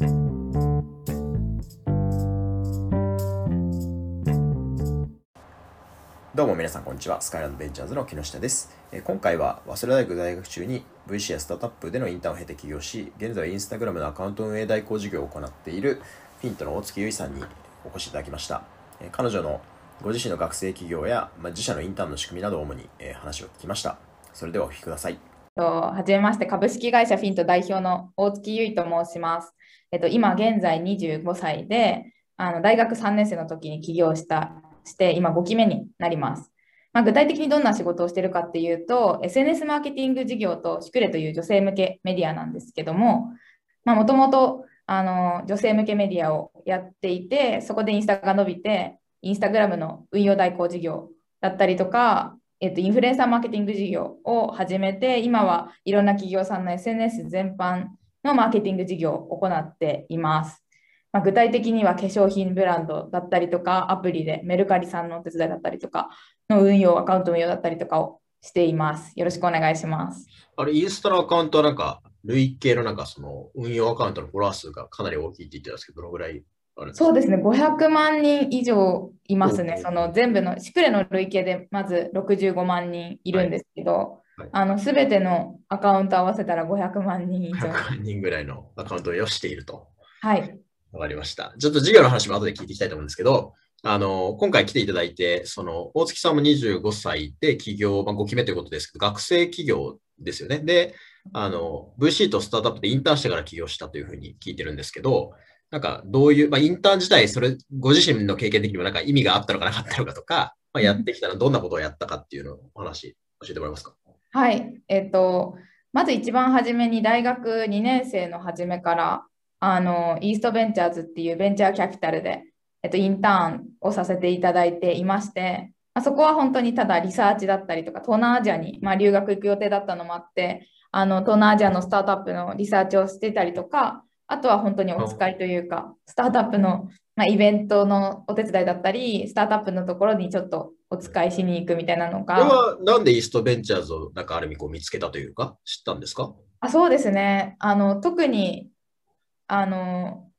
どうも皆さんこんにちは。スカイランドベンチャーズの木下です。え今回は早稲田大学在学中に VC やスタートアップでのインターンを経て起業し、現在インスタグラムのアカウント運営代行事業を行っているフィントの大月優衣さんにお越しいただきました。え彼女のご自身の学生企業や、ま、自社のインターンの仕組みなどを主に、え話を聞きました。それではお聞きください。とはじめまして、株式会社フィント代表の大月優衣と申します。えっと、今現在25歳で、あの大学3年生の時に起業したして、今5期目になります。まあ、具体的にどんな仕事をしているかっていうと、SNS マーケティング事業とシクレという女性向けメディアなんですけども、もともと女性向けメディアをやっていて、そこでインスタが伸びて、インスタグラムの運用代行事業だったりとか、えっと、インフルエンサーマーケティング事業を始めて、今はいろんな企業さんの SNS 全般のマーケティング事業を行っています。まあ、具体的には化粧品ブランドだったりとか、アプリでメルカリさんのお手伝いだったりとかの運用、アカウント運用だったりとかをしています。よろしくお願いします。あれ、インスタのアカウントはなんか、累計のなんかその運用アカウントのフォロワー数がかなり大きいって言ってたんですけど、どのぐらいそうですね、500万人以上いますね。おその全部の、シクレの累計でまず65万人いるんですけど、はいはいあの全てのアカウント合わせたら500万人以上。100万人ぐらいのアカウントを要していると。はい。わかりました。ちょっと授業の話も後で聞いていきたいと思うんですけど、あの、今回来ていただいて、その、大月さんも25歳で起業、まあ、5期目ということですけど、学生起業ですよね。で、あの、VC とスタートアップでインターンしてから起業したというふうに聞いてるんですけど、なんか、どういう、まあ、インターン自体、それ、ご自身の経験的にもなんか意味があったのかなかったのかとか、まあ、やってきたらどんなことをやったかっていうのをお話、教えてもらえますか？はい。えっと、まず一番初めに大学2年生の初めから、あの、イーストベンチャーズっていうベンチャーキャピタルで、えっと、インターンをさせていただいていまして、まあ、そこは本当にただリサーチだったりとか、東南アジアに、まあ、留学行く予定だったのもあって、あの、東南アジアのスタートアップのリサーチをしてたりとか、あとは本当にお使いというか、スタートアップの、まあ、イベントのお手伝いだったり、スタートアップのところにちょっとお使いしに行くみたいなのが。これはなんでイーストベンチャーズをなんかある意味こう見つけたというか、知ったんですか？あそうですね。あの特にあの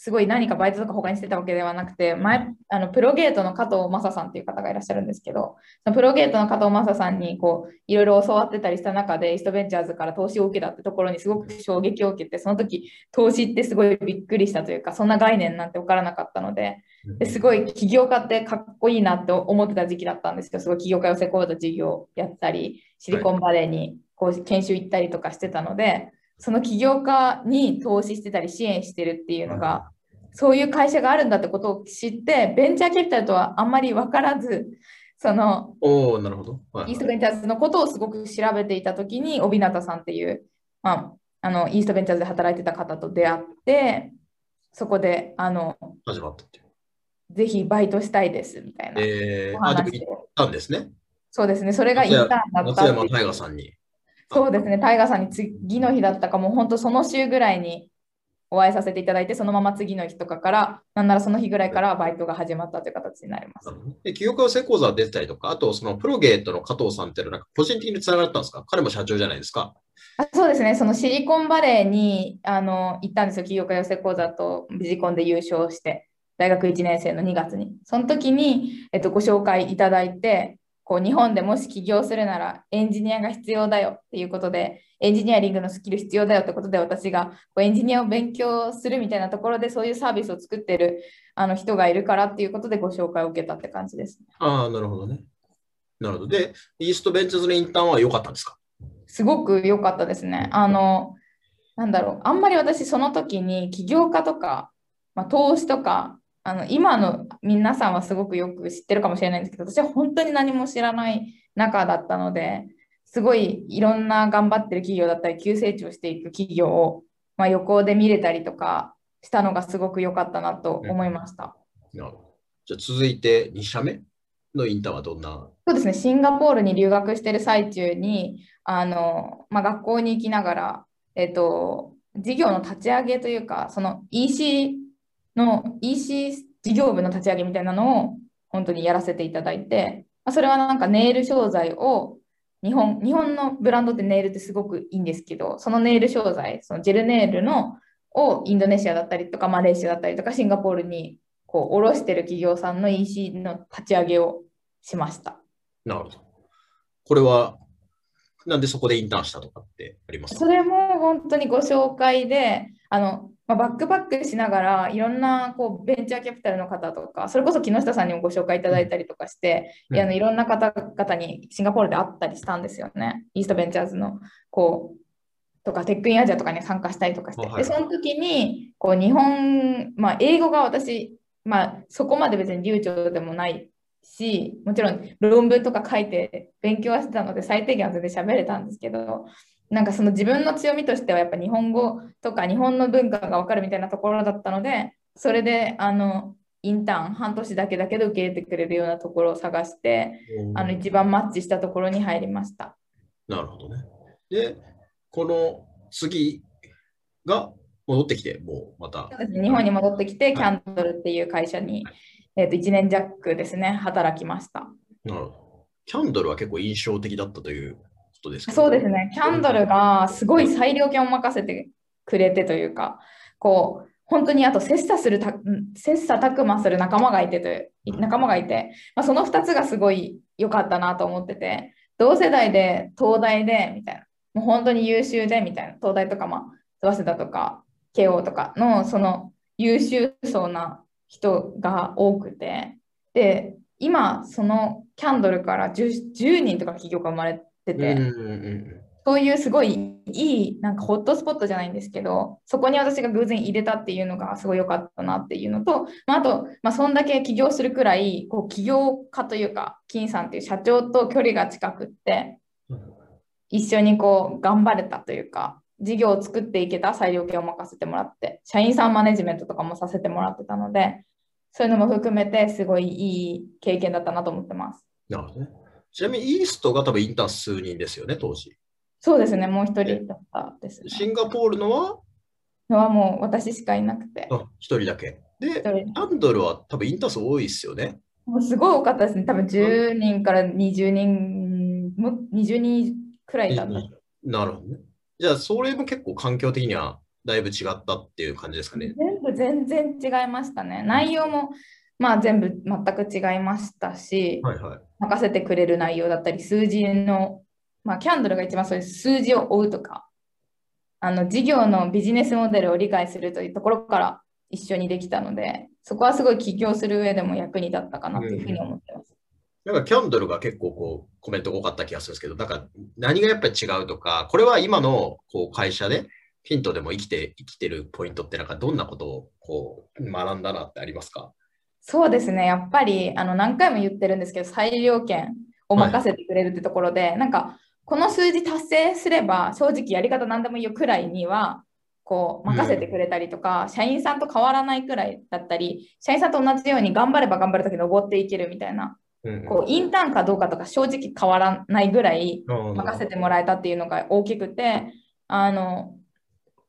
すごい何かバイトとか他にしてたわけではなくて、前あのプロゲートの加藤正さんっていう方がいらっしゃるんですけど、そのプロゲートの加藤正さんにこういろいろ教わってたりした中で、イーストベンチャーズから投資を受けたってところにすごく衝撃を受けて、その時投資ってすごいびっくりしたというか、そんな概念なんて分からなかったので、ですごい起業家ってかっこいいなって思ってた時期だったんですけど、すごい起業家寄せコード事業やったり、シリコンバレーにこう研修行ったりとかしてたので、その起業家に投資してたり支援してるっていうのが、そういう会社があるんだってことを知って、ベンチャーキャピタルとはあんまり分からず、そのおおなるほど。はいはいイーストベンチャーズのことをすごく調べていたときに、帯名さんっていう、まあ、あのイーストベンチャーズで働いてた方と出会って、そこであの始まったっていう。ぜひバイトしたいですみたいなえー、おあ、でも行ったんですね。そうですね、それがインターンだった松山大河さんに。そうですね、タイガーさんに次の日だったか、もう本当その週ぐらいにお会いさせていただいて、そのまま次の日とかから、なんならその日ぐらいからバイトが始まったという形になります。で、起業家成功座出てたりとか、あと、そのプロゲートの加藤さんっていうのは、なんか個人的につながったんですか？彼も社長じゃないですか。あそうですね、そのシリコンバレーにあの行ったんですよ、起業家養成講座とビジコンで優勝して、大学1年生の2月に。その時に、えっと、ご紹介いただいて、こう日本でもし起業するならエンジニアが必要だよっていうことで、エンジニアリングのスキル必要だよってことで、私がこうエンジニアを勉強するみたいなところで、そういうサービスを作ってるあの人がいるからっていうことでご紹介を受けたって感じです。ああ、なるほどね。なるほど。で、イーストベンチャーズのインターンは良かったんですか？すごく良かったですね。あの、なんだろう、あんまり私その時に起業家とか、まあ、投資とか、あの今の皆さんはすごくよく知ってるかもしれないんですけど、私は本当に何も知らない中だったので、すごいいろんな頑張ってる企業だったり、急成長していく企業を、まあ、横で見れたりとかしたのがすごく良かったなと思いました。なるほど。じゃあ続いて2社目のインターンはどんな？そうですね、シンガポールに留学してる最中に、あのまあ、学校に行きながら、えっと、事業の立ち上げというか、その EC の EC 事業部の立ち上げみたいなのを本当にやらせていただいて、まあそれはなんかネイル商材を日本日本のブランドってネイルってすごくいいんですけど、そのネイル商材、そのジェルネイルのをインドネシアだったりとかマレーシアだったりとかシンガポールにこう卸してる企業さんの EC の立ち上げをしました。なるほど。これは、なんでそこでインターンしたとかってありますか？それも本当にご紹介で、あのまあ、バックパックしながらいろんなこうベンチャーキャピタルの方とか、それこそ木下さんにもご紹介いただいたりとかして、うん。いやあのいろんな方々にシンガポールで会ったりしたんですよね。イーストベンチャーズのこうとかテックインアジアとかに参加したりとかして、でその時にこう日本、まあ、英語が私、まあ、そこまで別に流暢でもないし、もちろん論文とか書いて勉強はしてたので最低限は全然喋れたんですけど、なんかその自分の強みとしてはやっぱ日本語とか日本の文化が分かるみたいなところだったので、それであのインターン半年だけだけど受け入れてくれるようなところを探して、あの一番マッチしたところに入りました。なるほどね。で、この次が戻ってきて、もうまた。日本に戻ってきて、キャンドルっていう会社に、えー、と1年弱ですね、働きました。なるほど。キャンドルは結構印象的だったということですか？そうですね、キャンドルがすごい裁量権を任せてくれてというか、こう、本当にあと切磋するた、切磋琢磨する仲間がいてと、仲間がいて、まあ、その2つがすごい良かったなと思ってて、同世代で東大でみたいな、もう本当に優秀でみたいな、東大とか、まあ、早稲田とか慶応とかのその優秀そうな人が多くて、で、今、そのキャンドルから 10, 10人とか企業が生まれてて、そういうすごいいいなんかホットスポットじゃないんですけど、そこに私が偶然入れたっていうのがすごい良かったなっていうのと、まあ、あと、まあ、そんだけ起業するくらいこう起業家というか、金さんっていう社長と距離が近くって、うん。一緒にこう頑張れたというか、事業を作っていけた裁量権を任せてもらって、社員さんマネジメントとかもさせてもらってたので、そういうのも含めてすごいいい経験だったなと思ってます。なるほどね。ちなみにイーストが多分インターン数人ですよね、当時。そうですね、もう一人だったです、ね。シンガポールのは？のはもう私しかいなくて。あ一人だけ。で、キ一人ャンドルは多分インターン数多いですよね。もうすごい多かったですね。多分10人から20人、も20人くらいだった。なるほどね。じゃあ、それも結構環境的にはだいぶ違ったっていう感じですかね。全部全然違いましたね。内容もまあ全部全く違いましたし、はいはい。任せてくれる内容だったり、数字の、まあキャンドルが一番そういう数字を追うとか、あの事業のビジネスモデルを理解するというところから一緒にできたので、そこはすごい起業する上でも役に立ったかなというふうに思って。なんかキャンドルが結構こうコメント多かった気がするんですけど、なんか何がやっぱり違うとか、これは今のこう会社でヒントでも生きて生きてるポイントってなんかどんなことをこう学んだなってありますか？そうですね、やっぱりあの何回も言ってるんですけど、裁量権を任せてくれるってところで、なんかこの数字達成すれば、正直やり方何でもいいよくらいには、こう任せてくれたりとか、社員さんと変わらないくらいだったり、社員さんと同じように頑張れば頑張るだけ登っていけるみたいな、こうインターンかどうかとか正直変わらないぐらい任任せてもらえたっていうのが大きくて、あの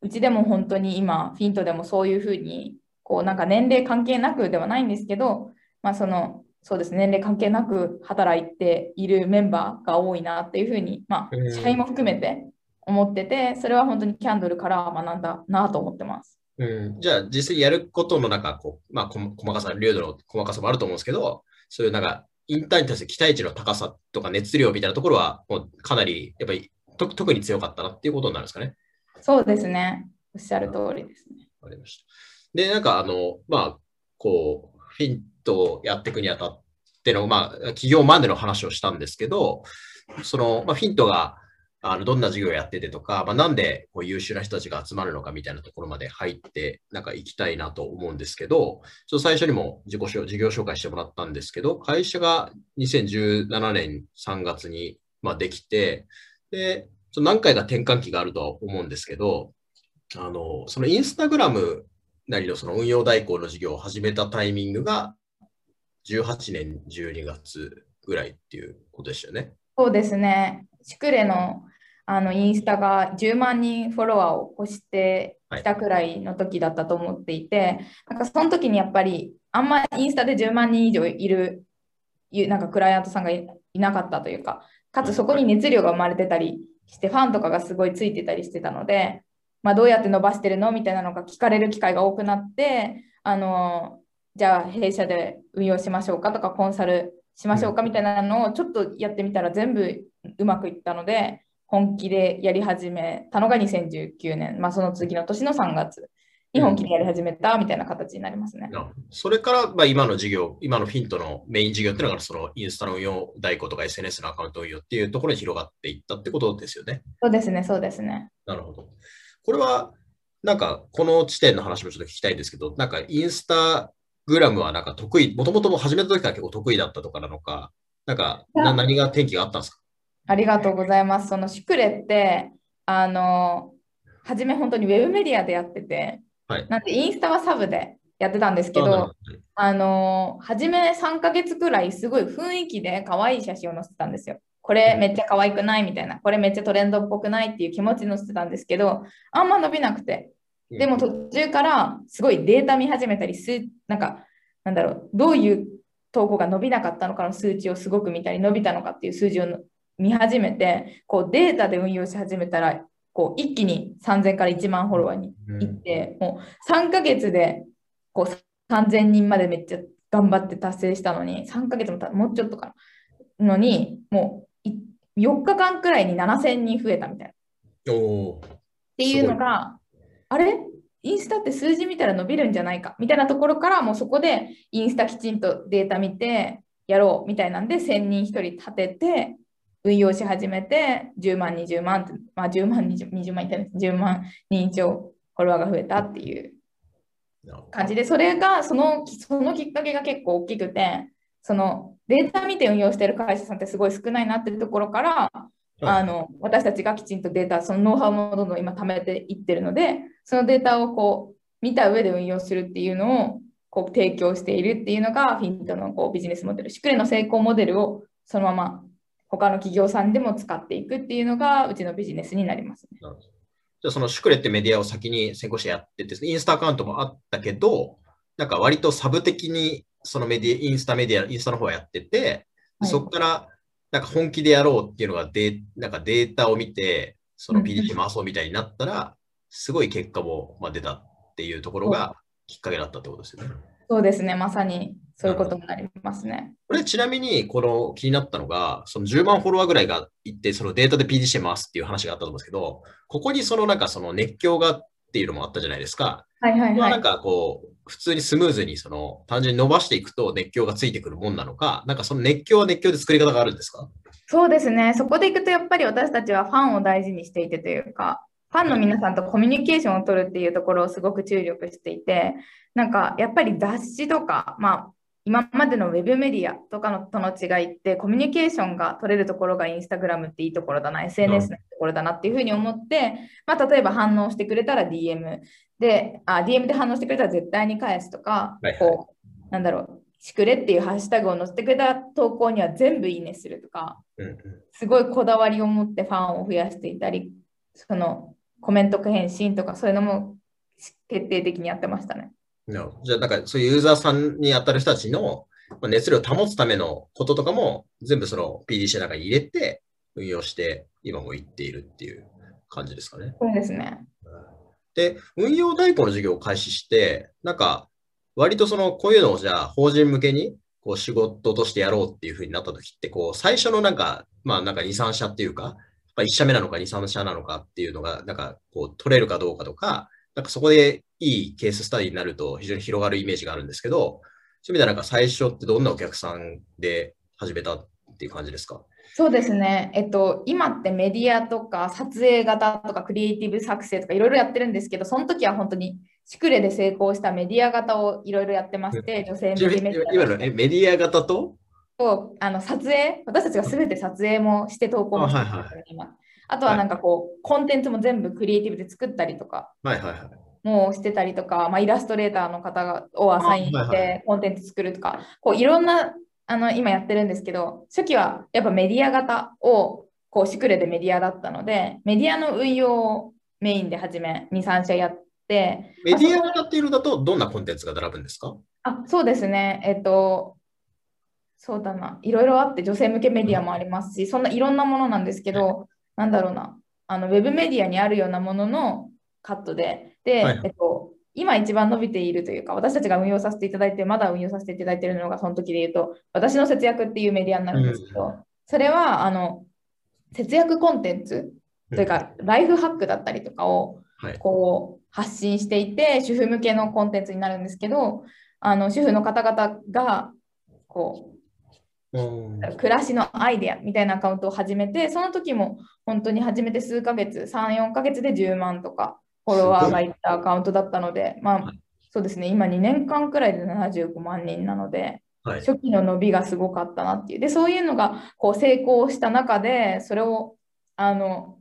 うちでも本当に今、フィントでもそういうふうに、こうなんか年齢関係なくではないんですけど、まあその、そうですね、年齢関係なく働いているメンバーが多いなっていうふうに、まうんあ、社員も含めて思ってて、それは本当にキャンドルから学んだなと思ってます。うん、じゃあ実際やることのなんかこう、まあ、こ細かさ、流度の細かさもあると思うんですけど、そういうなんかインターンに対する期待値の高さとか熱量みたいなところはもうかなりやっぱりと特に強かったなっていうことになるんですかね。そうですね、おっしゃる通りですね。わかりました。で、なんかあの、まあ、こう、フィントをやっていくにあたっての、まあ、企業までの話をしたんですけど、その、まあ、フィントが、あのどんな授業をやっててとか、まあ、なんでこう優秀な人たちが集まるのかみたいなところまで入って、なんか行きたいなと思うんですけど、ちょっと最初にも自己紹事業紹介してもらったんですけど、会社が2017年3月に、まあ、できて、で、その何回か転換期があるとは思うんですけど、あの、そのインスタグラムなりのその運用代行の事業を始めたタイミングが18年12月ぐらいっていうことでしたよね。そうですね、シクレのあのインスタが10万人フォロワーを越してきたくらいの時だったと思っていて、なんかその時にやっぱりあんまインスタで10万人以上いるなんかクライアントさんがいいなかったというか、かつそこに熱量が生まれてたりして、ファンとかがすごいついてたりしてたので、まあ、どうやって伸ばしてるのみたいなのが聞かれる機会が多くなってあのじゃあ弊社で運用しましょうかとかコンサルしましょうかみたいなのをちょっとやってみたら全部うまくいったので本気でやり始めたのが2019年、まあ、その次の年の3月に本気でやり始めたみたいな形になりますね。それから、まあ、今の事業、今のフィントのメイン事業っていうのが、そのインスタの運用代行とか SNS のアカウント運用っていうところに広がっていったってことですよね。そうですね、そうですね。なるほど。これは、なんか、この地点の話もちょっと聞きたいんですけど、なんか、インスタグラムはなんか得意、もともと始めた時から結構得意だったとかなのか、なんか、な何が転機があったんですか？ありがとうございます。そのシュクレって、あの、初め本当にウェブメディアでやってて、はい、なんでインスタはサブでやってたんですけど、あの、初め3ヶ月くらいすごい雰囲気で可愛い写真を載せてたんですよ。これめっちゃ可愛くないみたいな、これめっちゃトレンドっぽくないっていう気持ち載せてたんですけど、あんま伸びなくて。でも途中からすごいデータ見始めたりす、なんか、なんだろう、どういう投稿が伸びなかったのかの数値をすごく見たり、伸びたのかっていう数字を見始めて、こうデータで運用し始めたら、こう一気に3000から1万フォロワーに行って、うん、もう3ヶ月でこう3000人までめっちゃ頑張って達成したのに、3ヶ月もたもうちょっとかなのに、もう4日間くらいに7000人増えたみたいな。っていうのが、あれ？インスタって数字見たら伸びるんじゃないか？みたいなところからもうそこでインスタきちんとデータ見てやろうみたいなんで1000人1人立てて運用し始めて10万、20万まあ10万、20, 20万いったんです。10万人以上フォロワーが増えたっていう感じで、それがそのそのきっかけが結構大きくて、そのデータ見て運用してる会社さんってすごい少ないなっていうところから、あの私たちがきちんとデータ、そのノウハウもどんどん今貯めていってるので、そのデータをこう見た上で運用するっていうのをこう提供しているっていうのがフィントのこうビジネスモデル、シクレの成功モデルをそのまま他の企業さんでも使っていくっていうのがうちのビジネスになります、ね、じゃあそのシュクレってメディアを先に先行してやってて、インスタアカウントもあったけど、なんか割とサブ的にそのメディア、インスタメディア、インスタの方はやってて、はい、そこからなんか本気でやろうっていうのがデなんかデータを見て、その PDC 回そうみたいになったら、すごい結果もまあ出たっていうところがきっかけだったってことですよね。そうですね、まさにそういうことになりますね。これちなみに、この気になったのが、その10万フォロワーぐらいがいって、そのデータで PDC 回すっていう話があったと思うんですけど、ここにそのなんかその熱狂がっていうのもあったじゃないですか。はいはいはい。なんかこう、普通にスムーズにその単純に伸ばしていくと熱狂がついてくるもんなのか、なんかその熱狂は熱狂で作り方があるんですか？そうですね。そこでいくとやっぱり私たちはファンを大事にしていてというか、ファンの皆さんとコミュニケーションを取るっていうところをすごく注力していて、なんかやっぱり雑誌とか、まあ、今までのウェブメディアとかのとの違いってコミュニケーションが取れるところがインスタグラムっていいところだな SNS のところだなっていうふうに思って、まあ、例えば反応してくれたら DM であ DM で反応してくれたら絶対に返すとか、はいはい、こうなんだろうしくれっていうハッシュタグを載せてくれた投稿には全部いいねするとか、すごいこだわりを持ってファンを増やしていたりそのコメント返信とかそういうのも徹底的にやってましたね。じゃあ、なんかそういうユーザーさんに当たる人たちの熱量を保つためのこととかも全部その PDC の中に入れて運用して今もいっているっていう感じですかね。そうですね。で、運用代行の事業を開始して、なんか割とそのこういうのをじゃあ法人向けにこう仕事としてやろうっていうふうになった時って、こう最初のなんか、まあなんか2、3社っていうか、1社目なのか2、3社なのかっていうのが、なんかこう取れるかどうかとか、なんかそこでいいケーススタディになると非常に広がるイメージがあるんですけど、そういう意味ではなんか最初ってどんなお客さんで始めたっていう感じですか？そうですね、えっと、今ってメディアとか撮影型とかクリエイティブ作成とかいろいろやってるんですけど、その時は本当にシクレで成功したメディア型をいろいろやってまして、女性メディア。今のえメディア型と？とあの撮影、私たちがすべて撮影もして投稿もしてる、はいはい、あとはなんかこう、コンテンツも全部クリエイティブで作ったりとか。はいはいはいもしてたりとか、まあ、イラストレーターの方をアサインしてコンテンツ作るとか、こういろんなあの今やってるんですけど、初期はやっぱメディア型をこうシクレでメディアだったので、メディアの運用をメインで始め、2、3社やって。メディア型っていうのだと、どんなコンテンツが並ぶんですか？あそうですね。えっと、そうだな。いろいろあって、女性向けメディアもありますし、そんないろんなものなんですけど、なんだろうな。あのウェブメディアにあるようなもののカットで、で、はいえっと、今一番伸びているというか、私たちが運用させていただいて、まだ運用させていただいているのが、その時で言うと、私の節約っていうメディアになるんですけど、それは、あの、節約コンテンツというか、ライフハックだったりとかを、はい。こう発信していて主婦向けのコンテンツになるんですけどあの主婦の方々がこうんう暮らしのアイデアみたいなアカウントを始めてその時も本当に始めて数ヶ月34ヶ月で10万とかフォロワーがいったアカウントだったのでまあはい。そうですね。今2年間くらいで75万人なのではい。初期の伸びがすごかったなっていう。でそういうのがこう成功した中でそれをあの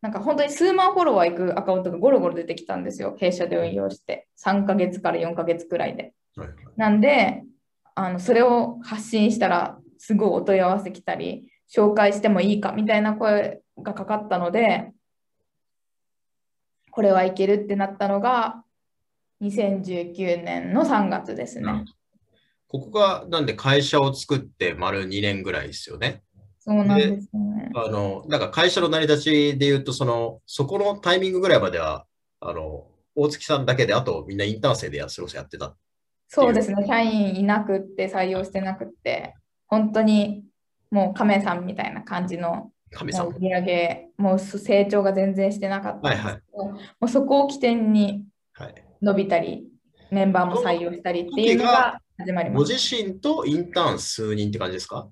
なんか本当に数万フォロワーいくアカウントがゴロゴロ出てきたんですよ。弊社で運用して。3ヶ月から4ヶ月くらいで。はい。なんであのそれを発信したらすごいお問い合わせ来たり紹介してもいいかみたいな声がかかったのでこれはいけるってなったのが2019年の3月ですね。ここが、なんで会社を作って丸2年ぐらいですよね。そうなんですよね。あの、なんか会社の成り立ちで言うと、その、そこのタイミングぐらいまでは、あの、大月さんだけで、あとみんなインターン生でやそれこそやってた。そうですね、社員いなくって採用してなくって、本当にもう亀さんみたいな感じの神さん。もう売り上げ、もう成長が全然してなかったんですけど、はいもうそこを起点にはい。伸びたり、メンバーも採用したりっていうのが始まりごます。自身とインターン数人って感じですか？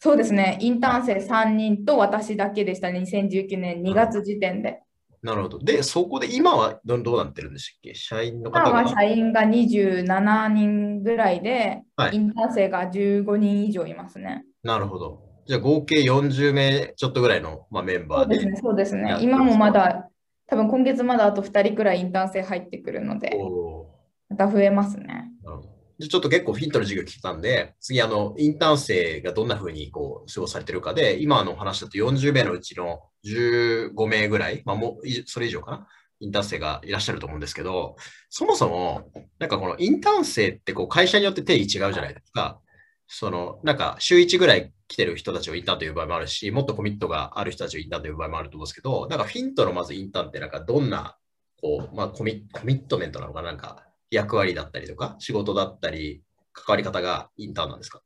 そうですね、インターン生3人と私だけでしたね、2019年2月時点で。なるほど。で、そこで今はどどうなってるんでしたっけ？社員の方が？今は社員が27人ぐらいで、はいインターン生が15人以上いますね。なるほど。じゃあ合計40名ちょっとぐらいの、まあ、メンバーで。そうですね、そうですね。今もまだ、多分今月まだあと2人くらいインターン生入ってくるので、おまた増えますね。ーなるほどでちょっと結構フィントの授業聞いたんで、次、あの、インターン生がどんな風にこう過ごされてるかで、今の話だと40名のうちの15名ぐらい、まあ、もうそれ以上かな、インターン生がいらっしゃると思うんですけど、そもそも、なんかこのインターン生ってこう会社によって定義違うじゃないですか。その、なんか週1ぐらい来てる人たちをインターンという場合もあるし、もっとコミットがある人たちをインターンという場合もあると思うんですけど、なんかフィントのまずインターンってなんかどんな、こう、まあコミコミットメントなのか、なんか役割だったりとか、仕事だったり、関わり方がインターンなんですか？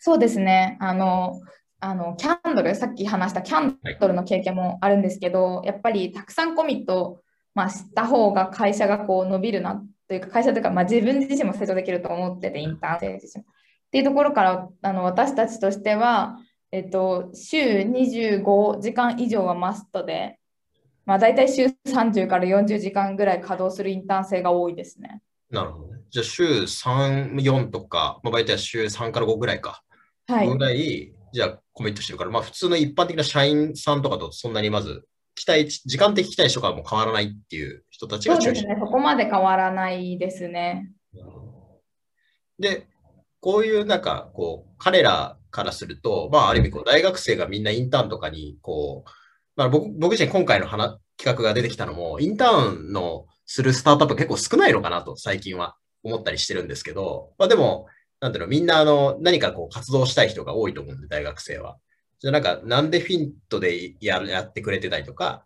そうですね。あの、あのキャンドル、さっき話したキャンドルの経験もあるんですけど、やっぱりたくさんコミット、まあ、した方が会社がこう伸びるなというか、会社というか、まあ、自分自身も成長できると思ってて、インターン生自身。っていうところからあの私たちとしては、えっと、週25時間以上はマストで、まあ、大体週30から40時間ぐらい稼働するインターン生が多いですね。なるほどね。じゃあ週3、4とか、まあ、大体週3から5ぐらいか。はい。ぐらい、じゃあコミットしてるから、まあ普通の一般的な社員さんとかとそんなにまず、期待値、時間的期待値とかはもう変わらないっていう人たちが中心。そうですね。そこまで変わらないですね。で、こういうなんか、こう、彼らからすると、まあ、ある意味、こう、大学生がみんなインターンとかに、こう、まあ、僕、僕自身今回の話企画が出てきたのも、インターンのするスタートアップ結構少ないのかなと、最近は思ったりしてるんですけど、まあ、でも、なんていうの、みんな、あの、何かこう、活動したい人が多いと思うんで、大学生は。じゃあ、なんか、なんでフィントでやるやってくれてたりとか、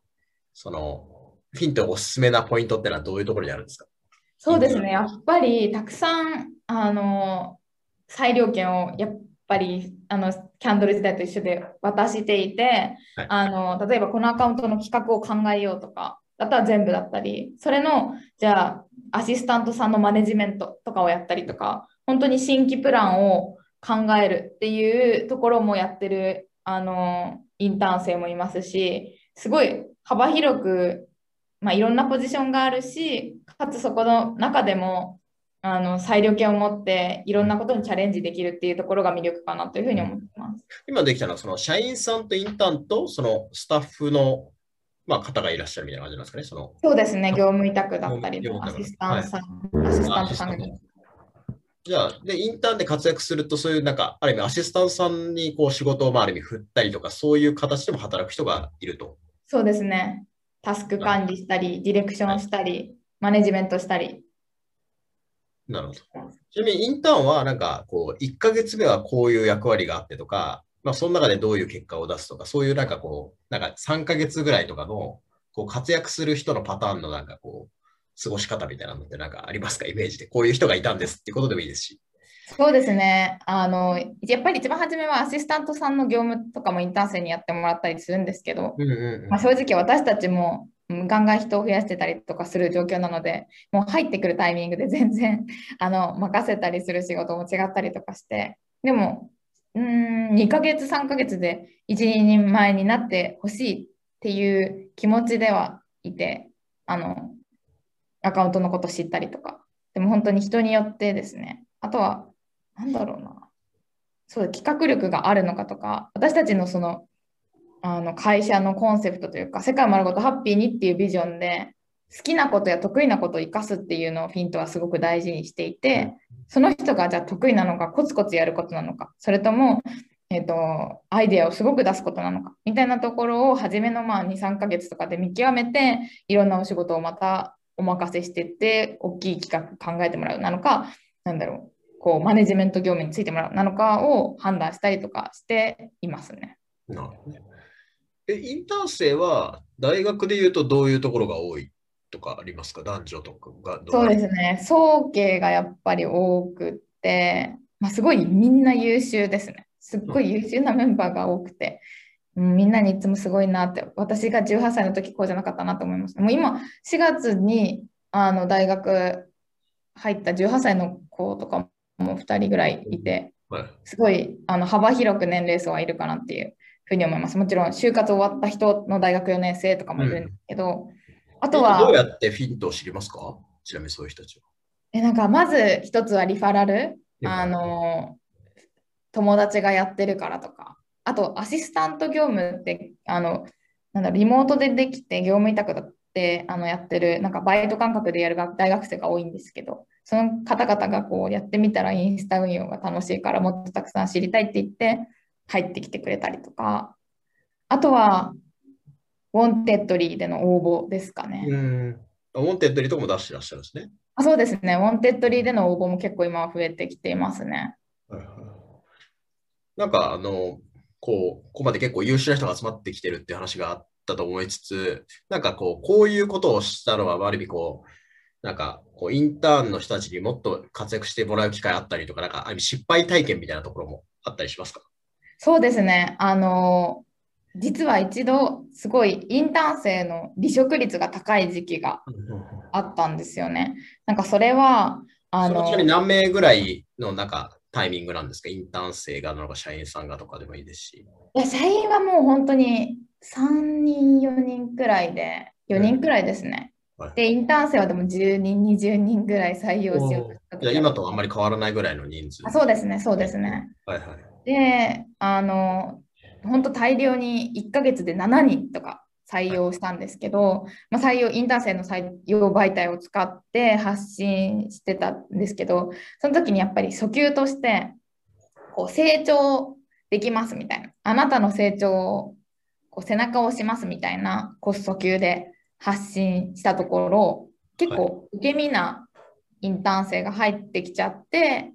その、フィントおすすめなポイントってのはどういうところにあるんですか？そうですね。やっぱりたくさん、あの、裁量権をやっぱりあのキャンドル時代と一緒で渡していて、はいあの例えばこのアカウントの企画を考えようとかだったら全部だったりそれのじゃあアシスタントさんのマネジメントとかをやったりとか本当に新規プランを考えるっていうところもやってるあのインターン生もいますしすごい幅広く、まあ、いろんなポジションがあるしかつそこの中でもあの裁量権を持っていろんなことにチャレンジできるっていうところが魅力かなというふうに思ってます。今できたのは、その社員さんとインターンと、そのスタッフの、まあ、方がいらっしゃるみたいな感じなんですかね。そのそうですね、業務委託だったりアシスタントさん、アシスタントさんがいじゃあ、で、インターンで活躍すると、そういうなんか、ある意味アシスタントさんにこう仕事を、まあ、ある意味振ったりとか、そういう形でも働く人がいると。そうですね、タスク管理したり、ディレクションしたり、マネジメントしたり。なるほど。ちなみにインターンは、なんか、こう、1ヶ月目はこういう役割があってとか、まあ、その中でどういう結果を出すとか、そういうなんかこう、なんか3ヶ月ぐらいとかの、こう活躍する人のパターンのなんかこう、過ごし方みたいなのってなんかありますか？イメージで。こういう人がいたんですってことでもいいですし。そうですね。あの、やっぱり一番初めはアシスタントさんの業務とかもインターン生にやってもらったりするんですけど、うんうんうんまあ、正直私たちもうんガンガン人を増やしてたりとかする状況なので、もう入ってくるタイミングで全然 あの任せたりする仕事も違ったりとかして、でも、うーん、2ヶ月、3ヶ月で一人前になってほしいっていう気持ちではいて、あの、アカウントのこと知ったりとか、でも本当に人によってですね、あとは、なんだろうな、そう企画力があるのかとか、私たちのその、あの会社のコンセプトというか、世界丸ごとハッピーにっていうビジョンで、好きなことや得意なことを生かすっていうのをフィントはすごく大事にしていて、その人がじゃあ得意なのか、コツコツやることなのか、それとも、えっとアイデアをすごく出すことなのかみたいなところを初めのまあ2、3ヶ月とかで見極めて、いろんなお仕事をまたお任せしてて、大きい企画考えてもらうなのか、なんだろう、こうマネジメント業務についてもらうなのかを判断したりとかしていますね。なるほどね。え、インターン生は大学で言うとどういうところが多いとかありますか？男女とかがどそうですね。総計がやっぱり多くって、まあ、すごいみんな優秀ですね。すっごい優秀なメンバーが多くて、うんみんなにいつもすごいなって、私が18歳の時こうじゃなかったなと思います。もう今、4月にあの大学入った18歳の子とかも2人ぐらいいて、はい。すごいあの幅広く年齢層はいるかなっていうふうに思います。もちろん就活終わった人の大学4年生とかもいるんですけど、あとは、どうやってフィントを知りますか？ちなみにそういう人たちは。えなんかまず一つはリファラル、うんあの友達がやってるからとか、あとアシスタント業務ってあのなんだリモートでできて業務委託だってあのやってるなんかバイト感覚でやる学大学生が多いんですけど、その方々がこうやってみたらインスタ運用が楽しいからもっとたくさん知りたいって言って入ってきてくれたりとか、あとは Wantedly での応募ですかね。うん。 Wantedly とかも出してらっしゃるんですね。あそうですね、 Wantedly での応募も結構今は増えてきていますね。なんか、あの、こう、ここまで結構優秀な人が集まってきてるっていう話があったと思いつつ、なんかこう、こういうことをしたのは、ある意味こう、なんか、こう、インターンの人たちにもっと活躍してもらう機会あったりとか、なんか、ある意味失敗体験みたいなところもあったりしますか？そうですね。あの、実は一度、すごいインターン生の離職率が高い時期があったんですよね。なんかそれは、あのちなみに何名ぐらいのなんかタイミングなんですか？インターン生がなのか社員さんがとかでもいいですし。いや社員はもう本当に3人、4人くらいで、4人くらいですね。はいで、インターン生はでも10人、20人ぐらい採用しようとした時じゃあ今とあんまり変わらないぐらいの人数。あそうですね、そうですね。はいはい。で、あの、本当大量に1ヶ月で7人とか採用したんですけど、まあ、採用、インターン生の採用媒体を使って発信してたんですけど、その時にやっぱり訴求として、こう成長できますみたいな、あなたの成長をこう背中を押しますみたいなこう訴求で発信したところ、結構受け身なインターン生が入ってきちゃって、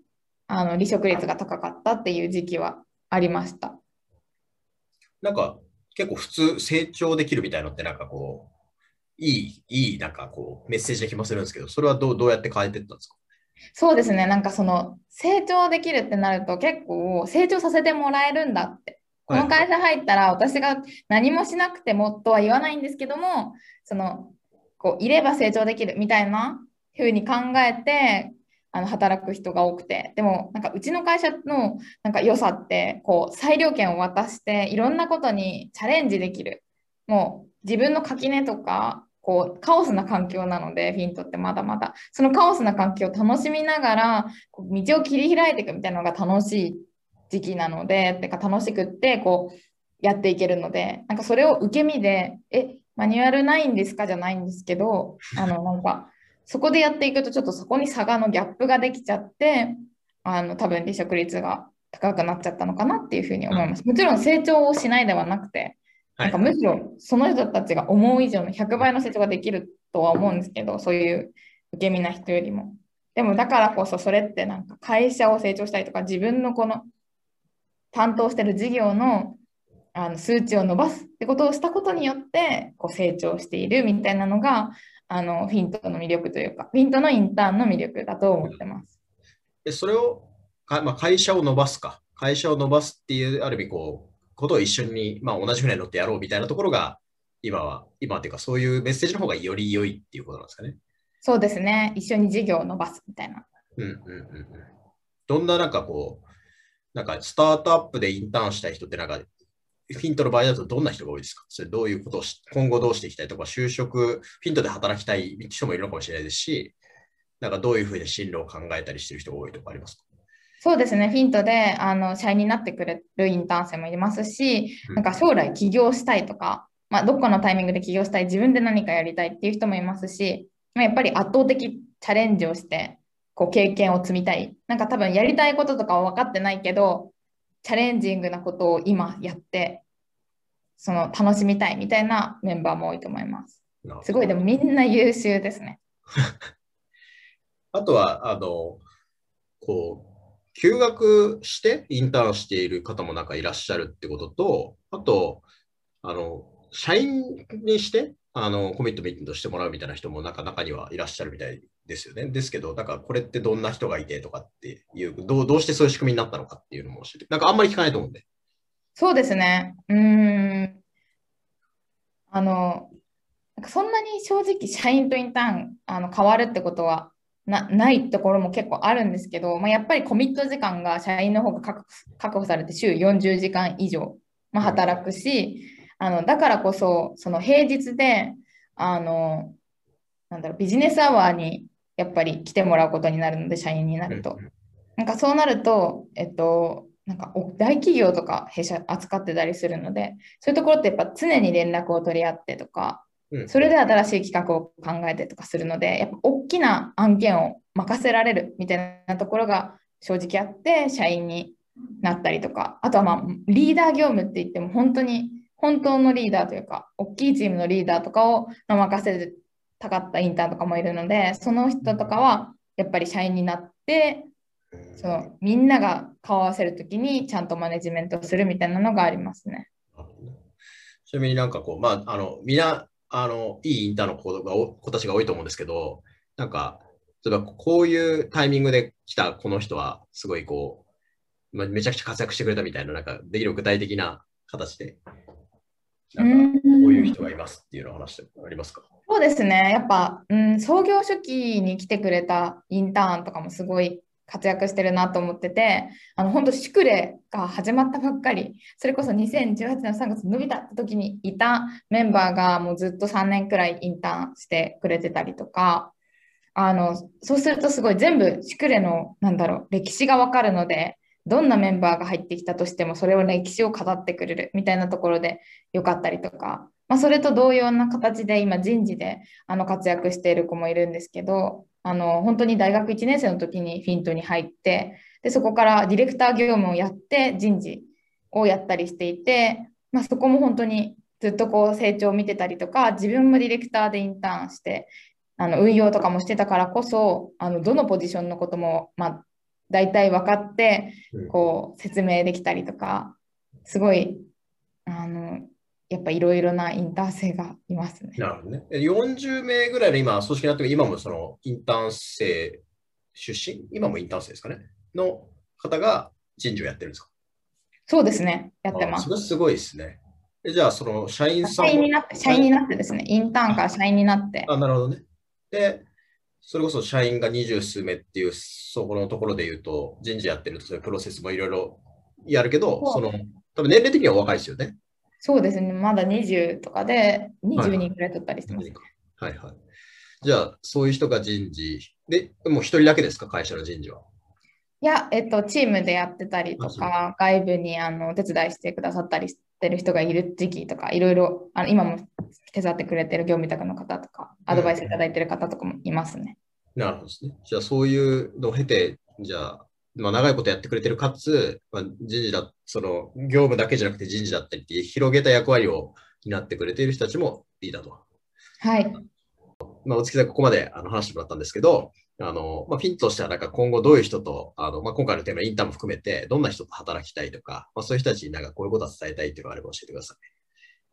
あの離職率が高かったっていう時期はありました。なんか結構普通成長できるみたいのってなんかこう、いい、いいなんかこうメッセージな気もするんですけど、それはどうどうやって変えていったんですか？そうですね、なんかその成長できるってなると結構成長させてもらえるんだって。この会社入ったら私が何もしなくてもとは言わないんですけども、そのこういれば成長できるみたいな風に考えてあの働く人が多くて、でもなんかうちの会社のなんか良さってこう裁量権を渡していろんなことにチャレンジできる。もう自分の垣根とかこうカオスな環境なので、フィントってまだまだ、そのカオスな環境を楽しみながら、こう道を切り開いていくみたいなのが楽しい時期なので、てか楽しくって、こう、やっていけるので、なんかそれを受け身で、え、マニュアルないんですか？じゃないんですけど、あの、なんか、そこでやっていくと、ちょっとそこに差がのギャップができちゃって、あの、多分離職率が高くなっちゃったのかなっていうふうに思います。もちろん成長をしないではなくて、なんかむしろその人たちが思う以上の100倍の成長ができるとは思うんですけど、そういう受け身な人よりも。でもだからこそそれってなんか会社を成長したりとか自分のこの担当してる事業のあの数値を伸ばすってことをしたことによってこう成長しているみたいなのがあのフィントの魅力というか、フィントのインターンの魅力だと思ってます。でそれをか、まあ、会社を伸ばすか、会社を伸ばすっていう、ある意味こう、ことを一緒に、まあ、同じ船に乗ってやろうみたいなところが、今は、今っていうか、そういうメッセージの方がより良いっていうことなんですかね。そうですね。一緒に事業を伸ばすみたいな。うんうんうんうん。どんななんかこう、なんかスタートアップでインターンしたい人ってなんか、フィントの場合だとどんな人が多いですか？それどういうことをし今後どうしていきたいとか、就職、フィントで働きたい人もいるのかもしれないですし、なんかどういうふうに進路を考えたりしてる人が多いとかありますか？そうですね。フィントであの社員になってくれるインターン生もいますし、うんなんか将来起業したいとか、まあ、どこのタイミングで起業したい、自分で何かやりたいっていう人もいますし、まあ、やっぱり圧倒的チャレンジをして、こう経験を積みたい。なんか多分やりたいこととかは分かってないけど、チャレンジングなことを今やって、その楽しみたいみたいなメンバーも多いと思います。すごい、でもみんな優秀ですね。あとは、あの、こう、休学してインターンしている方もなんかいらっしゃるってことと、あと、あの、社員にして、あの、コミットメントしてもらうみたいな人もなんか中にはいらっしゃるみたいですよね。ですけど、なんかこれってどんな人がいてとかっていう、どうどうしてそういう仕組みになったのかっていうのも教えて、なんかあんまり聞かないと思うんで。そうですね。うーん。あの、なんかそんなに正直社員とインターンあの変わるってことはなないところも結構あるんですけど、まあ、やっぱりコミット時間が社員の方が確確保されて週40時間以上、まあ、働くし、あのだからこそその平日であのなんだろうビジネスアワーにやっぱり来てもらうことになるので社員になると。なんかそうなると、えっと、なんかお大企業とか弊社扱ってたりするので、そういうところってやっぱ常に連絡を取り合ってとか、うんそれで新しい企画を考えてとかするので、やっぱ大きな案件を任せられるみたいなところが正直あって、社員になったりとか、あとはまあリーダー業務って言っても本当に本当のリーダーというか、大きいチームのリーダーとかをまあ任せたかったインターンとかもいるので、その人とかはやっぱり社員になって、そのみんなが顔を合わせるときにちゃんとマネジメントするみたいなのがありますね。ちなみになんかこう、まあ、あの、みんな、あの、いいインターンの子がお子たちが多いと思うんですけど、なんか、例えばこういうタイミングで来たこの人は、すごいこう、まあ、めちゃくちゃ活躍してくれたみたいな、なんか、できる具体的な形で、なんか、こういう人がいますっていうのを話してありますか？そうですね。やっぱ、うん、創業初期に来てくれたインターンとかもすごい活躍してるなと思ってて、あの本当、シュクレが始まったばっかり、それこそ2018年3月伸びた時にいたメンバーがもうずっと3年くらいインターンしてくれてたりとか、あのそうするとすごい全部シュクレのなんだろう歴史がわかるので、どんなメンバーが入ってきたとしてもそれを歴史を語ってくれるみたいなところでよかったりとか、まあ、それと同様な形で今人事であの活躍している子もいるんですけどあの本当に大学1年生の時にフィントに入ってでそこからディレクター業務をやって人事をやったりしていて、まあ、そこも本当にずっとこう成長を見てたりとか自分もディレクターでインターンしてあの運用とかもしてたからこそあのどのポジションのことも、まあ、大体分かってこう説明できたりとかすごいあのやっぱいろいろなインターン生がいますね。なるほどね。え40名ぐらいの今、組織になっても、今もそのインターン生出身、今もインターン生ですかね、の方が人事をやってるんですか？そうですね、やってますあそ。れすごいですね。えじゃあ、その社員さん社員もになって、社員になってですね、インターンから社員になって、あ、なるほどね。で、それこそ社員が二十数名っていう、そこのところで言うと、人事やってると、そういうプロセスもいろいろやるけど、その、多分年齢的にはお若いですよね。そうですね、まだ20とかで20人くらい取ったりしてます。はいはい。じゃあ、そういう人が人事。で、もう一人だけですか、会社の人事は。いや、えっと、チームでやってたりとか、外部にあのお手伝いしてくださったりしてる人がいる時期とか、いろいろ、あの今も手伝ってくれてる業務委託の方とか、アドバイスいただいてる方とかもいますね。なるほどですね。じゃあ、そういうのを経て、じゃあ、まあ、長いことやってくれてるかつ、まあ、人事だ、その業務だけじゃなくて人事だったりって広げた役割を担ってくれている人たちもいいだと。はい。まあ、大月さんここまであの話してもらったんですけど、あの、まあ、フィンとしてはなんか今後どういう人と、あの、まあ、今回のテーマインターンも含めて、どんな人と働きたいとか、まあ、そういう人たちになんかこういうことを伝えたいっていうのがあれば教えてください。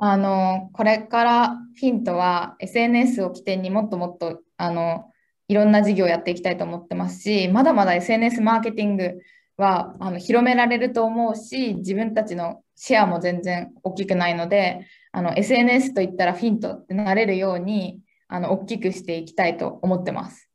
あの、これからフィントは SNS を起点にもっともっと、あの、いろんな事業をやっていきたいと思ってますし、まだまだ SNS マーケティングはあの広められると思うし、自分たちのシェアも全然大きくないので、あの SNS といったらフィントってなれるようにあの大きくしていきたいと思ってます。